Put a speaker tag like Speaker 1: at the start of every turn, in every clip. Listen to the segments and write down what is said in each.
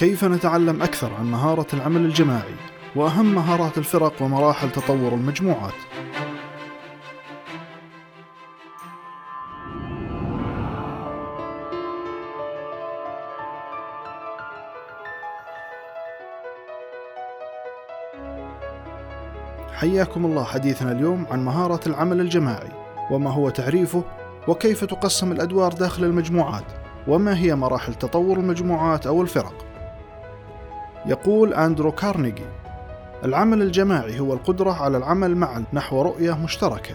Speaker 1: كيف نتعلم أكثر عن مهارة العمل الجماعي وأهم مهارات الفرق ومراحل تطور المجموعات؟ حياكم الله حديثنا اليوم عن مهارة العمل الجماعي وما هو تعريفه وكيف تقسم الأدوار داخل المجموعات وما هي مراحل تطور المجموعات أو الفرق. يقول أندرو كارنيجي العمل الجماعي هو القدرة على العمل معا نحو رؤية مشتركة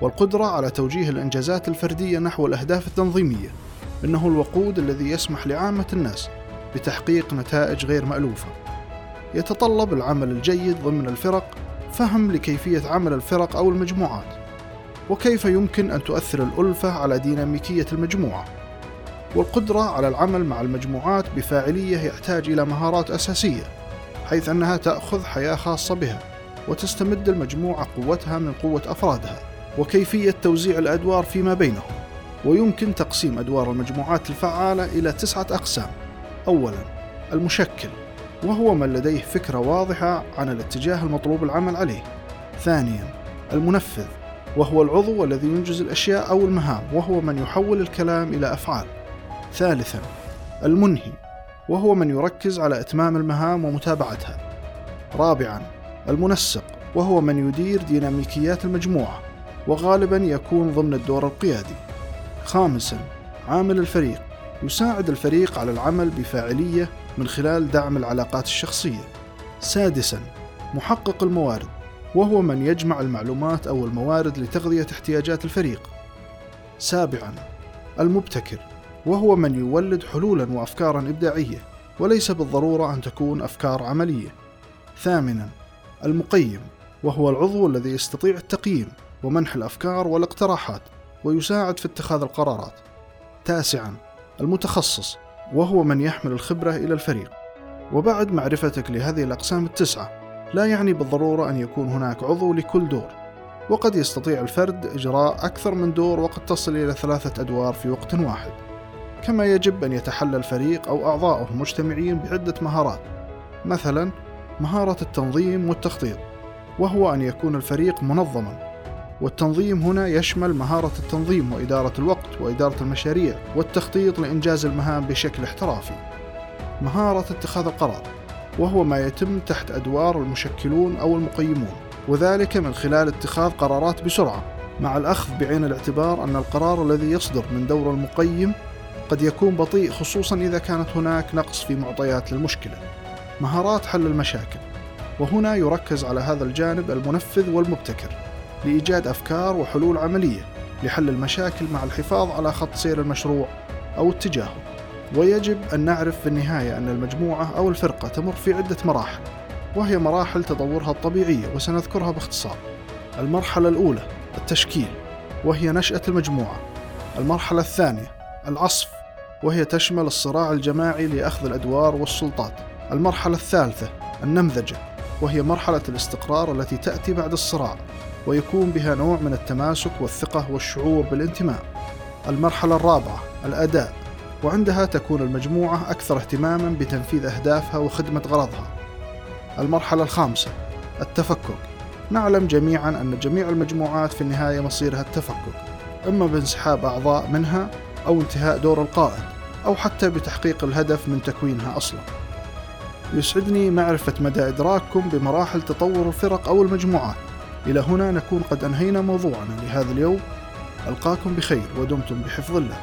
Speaker 1: والقدرة على توجيه الإنجازات الفردية نحو الأهداف التنظيمية إنه الوقود الذي يسمح لعامة الناس بتحقيق نتائج غير مألوفة. يتطلب العمل الجيد ضمن الفرق فهم لكيفية عمل الفرق أو المجموعات وكيف يمكن أن تؤثر الألفة على ديناميكية المجموعة. والقدرة على العمل مع المجموعات بفاعلية يحتاج إلى مهارات أساسية حيث أنها تأخذ حياة خاصة بها وتستمد المجموعة قوتها من قوة أفرادها وكيفية توزيع الأدوار فيما بينهم. ويمكن تقسيم أدوار المجموعات الفعالة إلى تسعة أقسام. أولا المشكل وهو من لديه فكرة واضحة عن الاتجاه المطلوب العمل عليه. ثانيا المنفذ وهو العضو الذي ينجز الأشياء أو المهام وهو من يحول الكلام إلى أفعال. ثالثا المنهي وهو من يركز على إتمام المهام ومتابعتها. رابعا المنسق وهو من يدير ديناميكيات المجموعة وغالبا يكون ضمن الدور القيادي. خامسا عامل الفريق يساعد الفريق على العمل بفاعلية من خلال دعم العلاقات الشخصية. سادسا محقق الموارد وهو من يجمع المعلومات أو الموارد لتغذية احتياجات الفريق. سابعا المبتكر وهو من يولد حلولا وافكارا إبداعية وليس بالضرورة أن تكون أفكار عملية. ثامنا المقيم وهو العضو الذي يستطيع التقييم ومنح الأفكار والاقتراحات ويساعد في اتخاذ القرارات. تاسعا المتخصص وهو من يحمل الخبرة إلى الفريق. وبعد معرفتك لهذه الأقسام التسعة لا يعني بالضرورة أن يكون هناك عضو لكل دور. وقد يستطيع الفرد إجراء أكثر من دور وقد تصل إلى ثلاثة أدوار في وقت واحد. كما يجب أن يتحلى الفريق أو أعضاؤه مجتمعين بعدة مهارات مثلا مهارة التنظيم والتخطيط وهو أن يكون الفريق منظما. والتنظيم هنا يشمل مهارة التنظيم وإدارة الوقت وإدارة المشاريع والتخطيط لإنجاز المهام بشكل احترافي. مهارة اتخاذ القرار وهو ما يتم تحت أدوار المشكلون أو المقيمون وذلك من خلال اتخاذ قرارات بسرعة مع الأخذ بعين الاعتبار أن القرار الذي يصدر من دور المقيم قد يكون بطيء خصوصا إذا كانت هناك نقص في معطيات للمشكلة. مهارات حل المشاكل وهنا يركز على هذا الجانب المنفذ والمبتكر لإيجاد أفكار وحلول عملية لحل المشاكل مع الحفاظ على خط سير المشروع أو اتجاهه. ويجب أن نعرف في النهاية أن المجموعة أو الفرقة تمر في عدة مراحل وهي مراحل تطورها الطبيعية وسنذكرها باختصار. المرحلة الأولى التشكيل وهي نشأة المجموعة. المرحلة الثانية العصف وهي تشمل الصراع الجماعي لأخذ الأدوار والسلطات. المرحلة الثالثة النمذجة وهي مرحلة الاستقرار التي تأتي بعد الصراع ويكون بها نوع من التماسك والثقة والشعور بالانتماء. المرحلة الرابعة الأداء وعندها تكون المجموعة أكثر اهتماما بتنفيذ أهدافها وخدمة غرضها. المرحلة الخامسة التفكك نعلم جميعا أن جميع المجموعات في النهاية مصيرها التفكك إما بانسحاب أعضاء منها أو انتهاء دور القائد أو حتى بتحقيق الهدف من تكوينها أصلا. يسعدني معرفة مدى إدراككم بمراحل تطور الفرق أو المجموعات. إلى هنا نكون قد أنهينا موضوعنا لهذا اليوم. ألقاكم بخير ودمتم بحفظ الله.